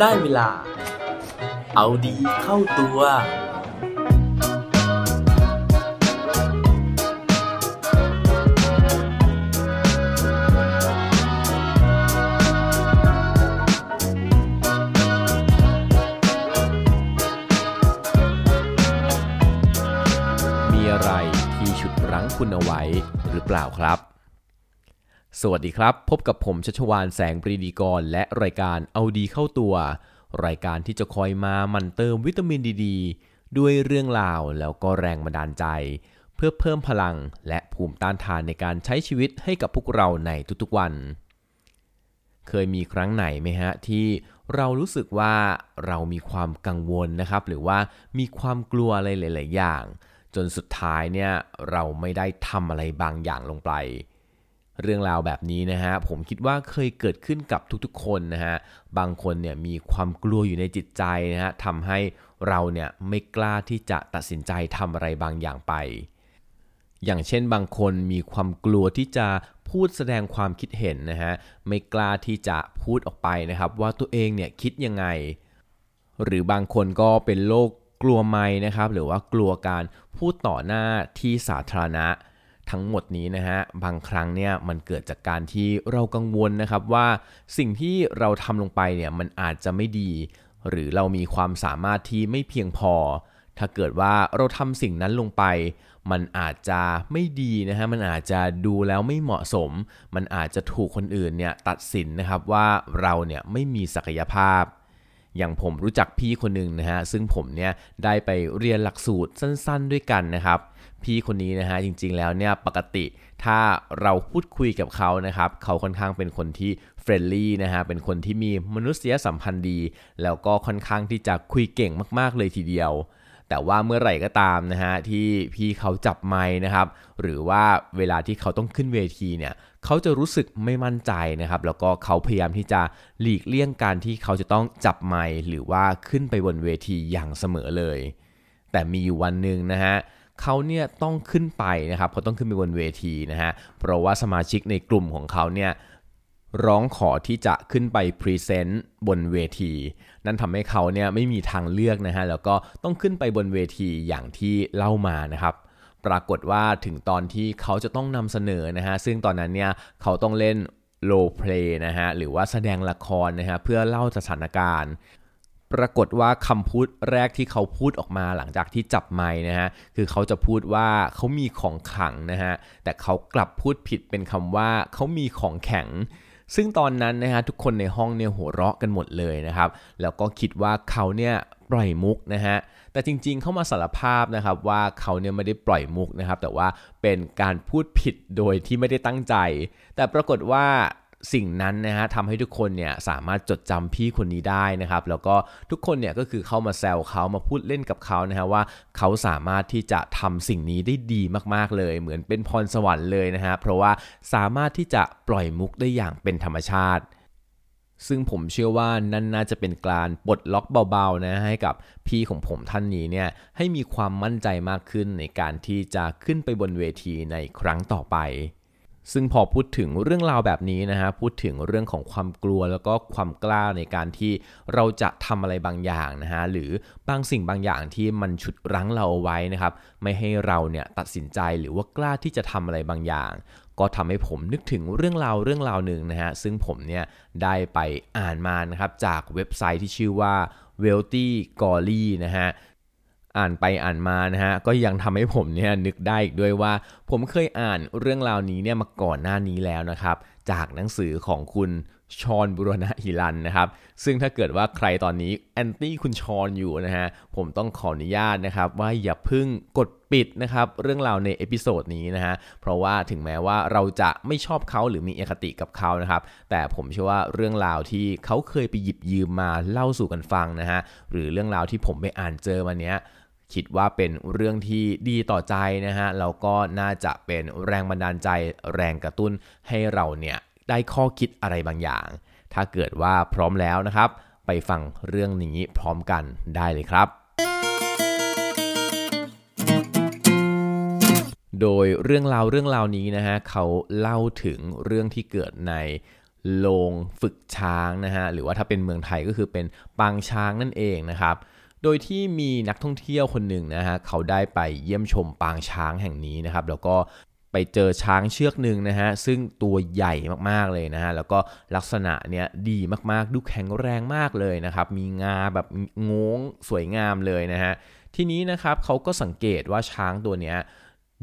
ได้เวลา เอาดีเข้าตัว มีอะไรที่ฉุดรั้งคุณเอาไว้หรือเปล่าครับ สวัสดีครับ พบกับผมชัชวานแสงปรีดีกร และรายการเอาดีเข้าตัว รายการที่จะคอยมามันเติมวิตามินดีดด้วยเรื่องราวแล้วก็แรงบันดาลใจ เพื่อเพิ่มพลังและภูมิต้านทานในการใช้ชีวิตให้กับพวกเราในทุกๆวัน เคยมีครั้งไหนไหมฮะ ที่เรารู้สึกว่าเรามีความกังวลนะครับ หรือว่ามีความกลัวอะไรหลาย ๆ อย่าง จนสุดท้ายเนี่ยเราไม่ได้ทำอะไรบางอย่างลงไป เรื่องราวแบบนี้นะฮะผมคิดว่าเคยเกิดขึ้นกับทุกๆ คนนะฮะบางคนเนี่ยมีความกลัวอยู่ในจิตใจนะฮะทำให้เราเนี่ยไม่กล้าที่จะตัดสินใจทำอะไรบางอย่างไป อย่างเช่นบางคนมีความกลัวที่จะพูดแสดงความคิดเห็นนะฮะไม่กล้าที่จะพูดออกไปนะครับ ว่าตัวเองเนี่ยคิดยังไง หรือบางคนก็เป็นโรคกลัวไม้นะครับ หรือว่ากลัวการพูดต่อหน้าที่สาธารณะ ทั้งหมดนี้นะฮะบางครั้งเนี่ยมันเกิดจากการที่เรากังวลนะครับว่าสิ่งที่เราทำลงไปเนี่ยมันอาจจะไม่ดี หรือเรามีความสามารถที่ไม่เพียงพอ ถ้าเกิดว่าเราทำสิ่งนั้นลงไป มันอาจจะไม่ดีนะฮะมันอาจจะดูแล้วไม่เหมาะสม มันอาจจะถูกคนอื่นเนี่ยตัดสินนะครับว่าเราเนี่ยไม่มีศักยภาพอย่างผมรู้จักพี่คนหนึ่งนะฮะซึ่งผมเนี่ยได้ไปเรียนหลักสูตรสั้นๆด้วยกันนะครับ พี่คนนี้นะฮะจริงๆแล้วเนี่ยปกติถ้าเราพูดคุยกับเขานะครับเขาค่อนข้างเป็นคนที่เฟรนลี่นะฮะเป็นคนที่มีมนุษยสัมพันธ์ดี แล้วก็ค่อนข้างที่จะคุยเก่งมากๆเลยทีเดียว แต่ว่าเมื่อไหร่ก็ตามนะฮะที่พี่เขาจับไม้นะครับ หรือว่าเวลาที่เขาต้องขึ้นเวทีเนี่ยเขาจะรู้สึกไม่มั่นใจนะครับ แล้วก็เขาพยายามที่จะหลีกเลี่ยงการที่เขาจะต้องจับไม้หรือว่าขึ้นไปบนเวทีอย่างเสมอเลย แต่มีอยู่วันหนึ่งนะฮะเขาเนี่ยต้องขึ้นไปนะครับเขาต้องขึ้นไปบนเวทีนะฮะเพราะว่าสมาชิกในกลุ่มของเขาเนี่ยร้องขอที่จะขึ้นไปพรีเซนต์บนเวที นั่นทำให้เขาเนี่ยไม่มีทางเลือกนะฮะแล้วก็ต้องขึ้นไปบนเวทีอย่างที่เล่ามานะครับ ปรากฏว่าถึงตอนที่เขาจะต้องนำเสนอนะฮะซึ่งตอนนั้นเนี่ยเขาต้องเล่นโลเพลนะฮะหรือว่าแสดงละครนะฮะเพื่อเล่าสถานการณ์ ปรากฏว่าคำพูดแรกที่เขาพูดออกมาหลังจากที่จับไม้นะฮะคือเขาจะพูดว่าเขามีของขังนะฮะแต่เขากลับพูดผิดเป็นคำว่าเขามีของแข็ง ซึ่งตอนนั้นนะฮะทุกคนในห้องเนี่ยหัวเราะกันหมดเลยนะครับ แล้วก็คิดว่าเขาเนี่ยปล่อยมุกนะฮะแต่จริงๆ เข้ามาสารภาพนะครับว่าเขาเนี่ยไม่ได้ปล่อยมุกนะครับ แต่ว่าเป็นการพูดผิดโดยที่ไม่ได้ตั้งใจ แต่ปรากฏว่า สิ่งนั้นนะฮะทำให้ทุกคนเนี่ยสามารถจดจำพี่คนนี้ได้นะครับ แล้วก็ทุกคนเนี่ยก็คือเข้ามาแซวเขามาพูดเล่นกับเขานะฮะว่าเขาสามารถที่จะทำสิ่งนี้ได้ดีมากๆเลย เหมือนเป็นพรสวรรค์เลยนะฮะเพราะว่าสามารถที่จะปล่อยมุกได้อย่างเป็นธรรมชาติซึ่งผมเชื่อว่านั่นน่าจะเป็นการปลดล็อกเบาๆนะให้กับพี่ของผมท่านนี้เนี่ยให้มีความมั่นใจมากขึ้นในการที่จะขึ้นไปบนเวทีในครั้งต่อไป ซึ่งพอพูดถึงเรื่องราวแบบนี้นะฮะพูดถึงเรื่องของความกลัวแล้วก็ความกล้าในการที่เราจะทำอะไรบางอย่างนะฮะหรือบางสิ่งบางอย่างที่มันฉุดรั้งเราเอาไว้นะครับไม่ให้เราเนี่ยตัดสินใจหรือว่ากล้าที่จะทำอะไรบางอย่าง ก็ทำให้ผมนึกถึงเรื่องราวเรื่องราวหนึ่งนะฮะซึ่งผมเนี่ยได้ไปอ่านมานะครับจากเว็บไซต์ที่ชื่อว่า Wealthy g o l y นะฮะ อ่านไปอ่านมานะฮะก็ยังทำให้ผมเนี่ยนึกได้อีกด้วยว่า ผมเคยอ่านเรื่องราวนี้เนี่ยมาก่อนหน้านี้แล้วนะครับ จากหนังสือของคุณฌอนบูรณะหิรัญนะครับ ซึ่งถ้าเกิดว่าใครตอนนี้ anti คุณฌอนอยู่นะฮะผมต้องขออนุญาตนะครับ ว่าอย่าพึ่งกดปิดนะครับ เรื่องราวใน episode นี้นะฮะเพราะว่าถึงแม้ว่าเราจะไม่ชอบเขาหรือมีเอคติกับเขานะครับ แต่ผมเชื่อว่าเรื่องราวที่เขาเคยไปหยิบยืมมาเล่าสู่กันฟังนะฮะหรือเรื่องราวที่ผมไปอ่านเจอมาเนี้ย คิดว่าเป็นเรื่องที่ดีต่อใจนะฮะแล้วก็น่าจะเป็นแรงบันดาลใจแรงกระตุ้นให้เราเนี่ยได้ข้อคิดอะไรบางอย่าง ถ้าเกิดว่าพร้อมแล้วนะครับ ไปฟังเรื่องนี้พร้อมกันได้เลยครับ โดยเรื่องราวเรื่องราวนี้นะฮะเขาเล่าถึงเรื่องที่เกิดในโรงฝึกช้างนะฮะหรือว่าถ้าเป็นเมืองไทยก็คือเป็นปางช้างนั่นเองนะครับ โดยที่มีนักท่องเที่ยวคนหนึ่งนะฮะเขาได้ไปเยี่ยมชมปางช้างแห่งนี้นะครับ แล้วก็ไปเจอช้างเชือกหนึ่งนะฮะซึ่งตัวใหญ่มากๆเลยนะฮะแล้วก็ลักษณะเนี้ยดีมากๆ ดูแข็งแรงมากเลยนะครับ มีงาแบบงงสวยงามเลยนะฮะทีนี้นะครับเขาก็สังเกตว่าช้างตัวเนี้ย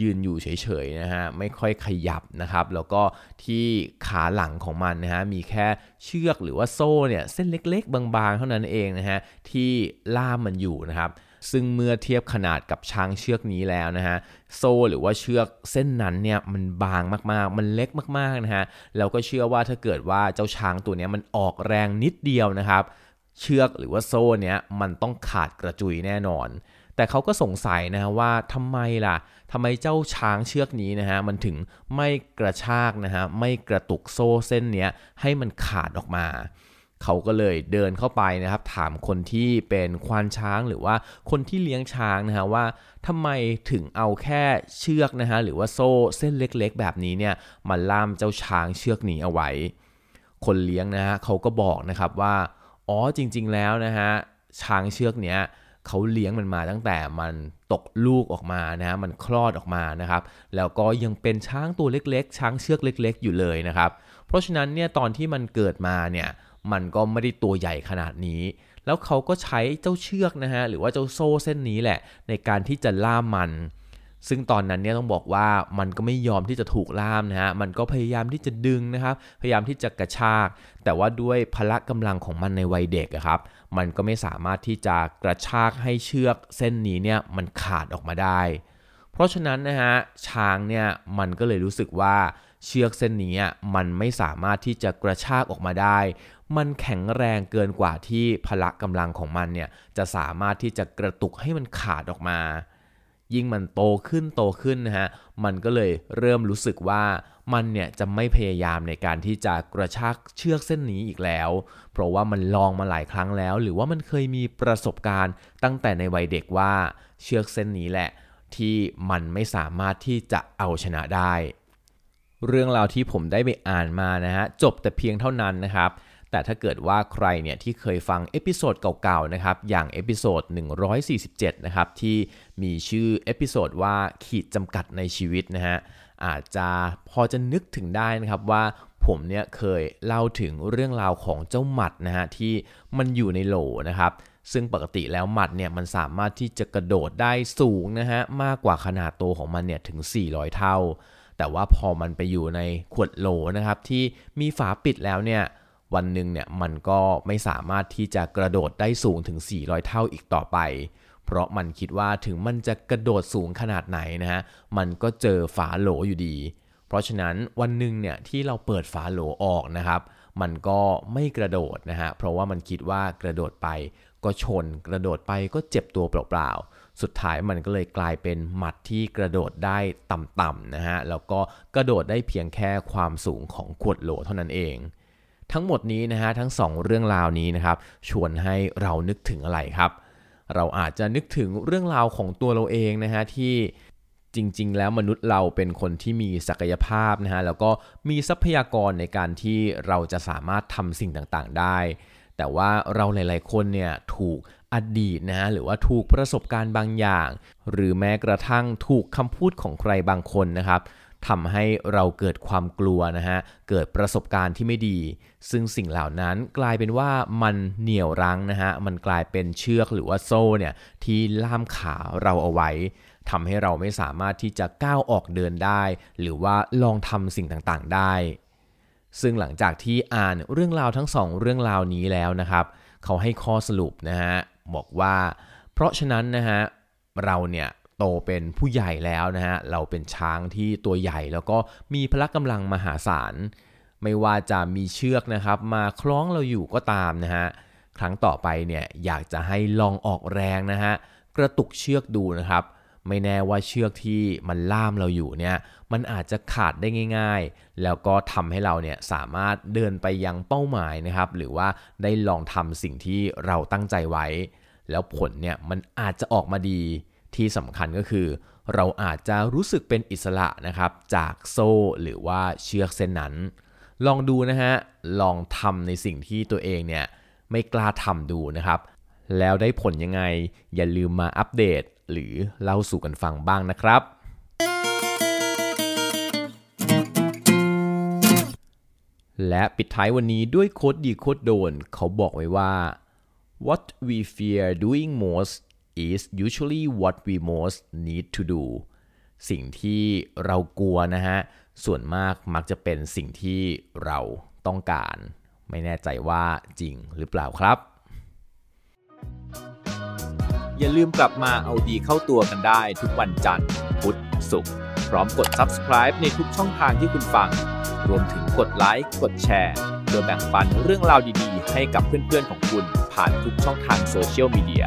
ยืนอยู่เฉยๆนะฮะไม่ค่อยขยับนะครับ แล้วก็ที่ขาหลังของมันนะฮะมีแค่เชือกหรือว่าโซ่เนี่ยเส้นเล็กๆ บางๆ เท่านั้นเองนะฮะที่ล่ามมันอยู่นะครับซึ่งเมื่อเทียบขนาดกับช้างเชือกนี้แล้วนะฮะโซ่หรือว่าเชือกเส้นนั้นเนี่ยมันบางมากๆ มันเล็กมากๆนะฮะเราก็เชื่อว่าถ้าเกิดว่าเจ้าช้างตัวนี้มันออกแรงนิดเดียวนะครับ เชือกหรือว่าโซ่เนี้ยมันต้องขาดกระจุยแน่นอน แต่เขาก็สงสัยนะฮะว่าทำไมล่ะทำไมเจ้าช้างเชือกนี้นะฮะมันถึงไม่กระชากนะฮะไม่กระตุกโซ่เส้นเนี้ยให้มันขาดออกมาเขาก็เลยเดินเข้าไปนะครับ ถามคนที่เป็นควานช้างหรือว่าคนที่เลี้ยงช้างนะฮะว่าทำไมถึงเอาแค่เชือกนะฮะหรือว่าโซ่เส้นเล็กๆ แบบนี้เนี่ยมาล่ามเจ้าช้างเชือกนี้เอาไว้ คนเลี้ยงนะฮะเขาก็บอกนะครับว่าอ๋อจริงๆแล้วนะฮะช้างเชือกเนี้ย เขาเลี้ยงมันมาตั้งแต่มันตกลูกออกมานะฮะมันคลอดออกมานะครับแล้วก็ยังเป็นช้างตัวเล็กๆ ช้างเชือกเล็ก ๆ อยู่เลยนะครับเพราะฉะนั้นเนี่ยตอนที่มันเกิดมาเนี่ยมันก็ไม่ได้ตัวใหญ่ขนาดนี้ แล้วเขาก็ใช้เจ้าเชือกนะฮะหรือว่าเจ้าโซ่เส้นนี้แหละ ในการที่จะล่ามมัน ซึ่งตอนนั้นเนี่ยต้องบอกว่ามันก็ไม่ยอมที่จะถูกล่ามนะฮะ มันก็พยายามที่จะดึงนะครับ พยายามที่จะกระชาก แต่ว่าด้วยพละกำลังของมันในวัยเด็กครับ มันก็ไม่สามารถที่จะกระชากให้เชือกเส้นนี้เนี่ยมันขาดออกมาได้ เพราะฉะนั้นนะฮะช้างเนี่ยมันก็เลยรู้สึกว่าเชือกเส้นนี้มันไม่สามารถที่จะกระชากออกมาได้ มันแข็งแรงเกินกว่าที่พละกำลังของมันเนี่ยจะสามารถที่จะกระตุกให้มันขาดออกมา ยิ่งมันโตขึ้นโตขึ้นนะฮะมันก็เลยเริ่มรู้สึกว่ามันเนี่ยจะไม่พยายามในการที่จะกระชากเชือกเส้นนี้อีกแล้ว เพราะว่ามันลองมาหลายครั้งแล้ว หรือว่ามันเคยมีประสบการณ์ตั้งแต่ในวัยเด็กว่าเชือกเส้นนี้แหละ ที่มันไม่สามารถที่จะเอาชนะได้ เรื่องราวที่ผมได้ไปอ่านมานะฮะจบแต่เพียงเท่านั้นนะครับ แต่ถ้าเกิดว่าใครเนี่ยที่เคยฟังเอพิโซดเก่าๆนะครับอย่าง episode 147 นะครับ ที่มีชื่อ episode ว่าขีดจำกัดในชีวิตนะฮะอาจจะพอจะนึกถึงได้นะครับว่าผมเนี่ยเคยเล่าถึงเรื่องราวของเจ้าหมัดนะฮะที่มันอยู่ในโหลนะครับซึ่งปกติแล้วหมัดเนี่ยมันสามารถที่จะกระโดดได้สูงนะฮะมากกว่าขนาดตัวของมันเนี่ยถึง 400 เท่า แต่ว่าพอมันไปอยู่ในขวดโหลนะครับที่มีฝาปิดแล้วเนี่ย วันหนึ่งเนี่ยมันก็ไม่สามารถที่จะกระโดดได้สูงถึง 400 เท่าอีกต่อไป เพราะมันคิดว่าถึงมันจะกระโดดสูงขนาดไหนนะฮะมันก็เจอฝาโหลอยู่ดี เพราะฉะนั้นวันหนึ่งเนี่ยที่เราเปิดฝาโหลออกนะครับมันก็ไม่กระโดดนะฮะ เพราะว่ามันคิดว่ากระโดดไปก็ชน กระโดดไปก็เจ็บตัวเปล่าๆ สุดท้ายมันก็เลยกลายเป็นหมัดที่กระโดดได้ต่ำๆนะฮะ แล้วก็กระโดดได้เพียงแค่ความสูงของขวดโหลเท่านั้นเอง ทั้งหมดนี้นะฮะทั้งสองเรื่องราวนี้นะครับชวนให้เรานึกถึงอะไรครับ เราอาจจะนึกถึงเรื่องราวของตัวเราเองนะฮะที่จริง ๆ แล้วมนุษย์เราเป็นคนที่มีศักยภาพนะฮะแล้วก็มีทรัพยากรในการที่เราจะสามารถทำสิ่งต่างๆ ได้ แต่ว่าเราหลาย ๆ คนเนี่ยถูกอดีตนะฮะหรือว่าถูกประสบการณ์บางอย่าง หรือแม้กระทั่งถูกคำพูดของใครบางคนนะครับ ทำให้เราเกิดความกลัวนะฮะ เกิดประสบการณ์ที่ไม่ดี ซึ่งสิ่งเหล่านั้นกลายเป็นว่ามันเหนี่ยวรั้งนะฮะ มันกลายเป็นเชือกหรือว่าโซ่เนี่ยที่ล่ามขาเราเอาไว้ทำให้เราไม่สามารถที่จะก้าวออกเดินได้ หรือว่าลองทำสิ่งต่างๆได้ ซึ่งหลังจากที่อ่านเรื่องราวทั้งสองเรื่องราวนี้แล้วนะครับ เขาให้ข้อสรุปนะฮะบอกว่า เพราะฉะนั้นนะฮะเราเนี่ย โตเป็นผู้ใหญ่แล้วนะฮะเราเป็นช้างที่ตัวใหญ่แล้วก็มีพละกำลังมหาศาล ไม่ว่าจะมีเชือกนะครับ มาคล้องเราอยู่ก็ตามนะฮะครั้งต่อไปเนี่ยอยากจะให้ลองออกแรงนะฮะกระตุกเชือกดูนะครับ ไม่แน่ว่าเชือกที่มันล่ามเราอยู่เนี่ยมันอาจจะขาดได้ง่าย ๆ แล้วก็ทำให้เราเนี่ยสามารถเดินไปยังเป้าหมายนะครับ หรือว่าได้ลองทำสิ่งที่เราตั้งใจไว้ แล้วผลเนี่ยมันอาจจะออกมาดี ที่สำคัญก็คือ เราอาจจะรู้สึกเป็นอิสระนะครับจากโซ่หรือว่าเชือกเส้นนั้น ลองดูนะฮะลองทำในสิ่งที่ตัวเองเนี่ยไม่กล้าทำดูนะครับ แล้วได้ผลยังไงอย่าลืมมาอัปเดต หรือเล่าสู่กันฟังบ้างนะครับ และปิดท้ายวันนี้ด้วยโคดดีโคดโดน เขาบอกไว้ว่า what we fear doing most is usually what we most need to do สิ่งที่เรากลัวนะฮะ ส่วนมากมักจะเป็นสิ่งที่เราต้องการ ไม่แน่ใจว่าจริงหรือเปล่าครับ อย่าลืมกลับมาเอาดีเข้าตัวกันได้ทุกวันจันทร์พุธศุกร์พร้อมกด subscribe ในทุกช่องทางที่คุณฟัง รวมถึงกดไลค์กดแชร์เพื่อแบ่งปันเรื่องราวดีๆ ให้กับเพื่อนๆของคุณผ่านทุกช่องทางโซเชียลมีเดีย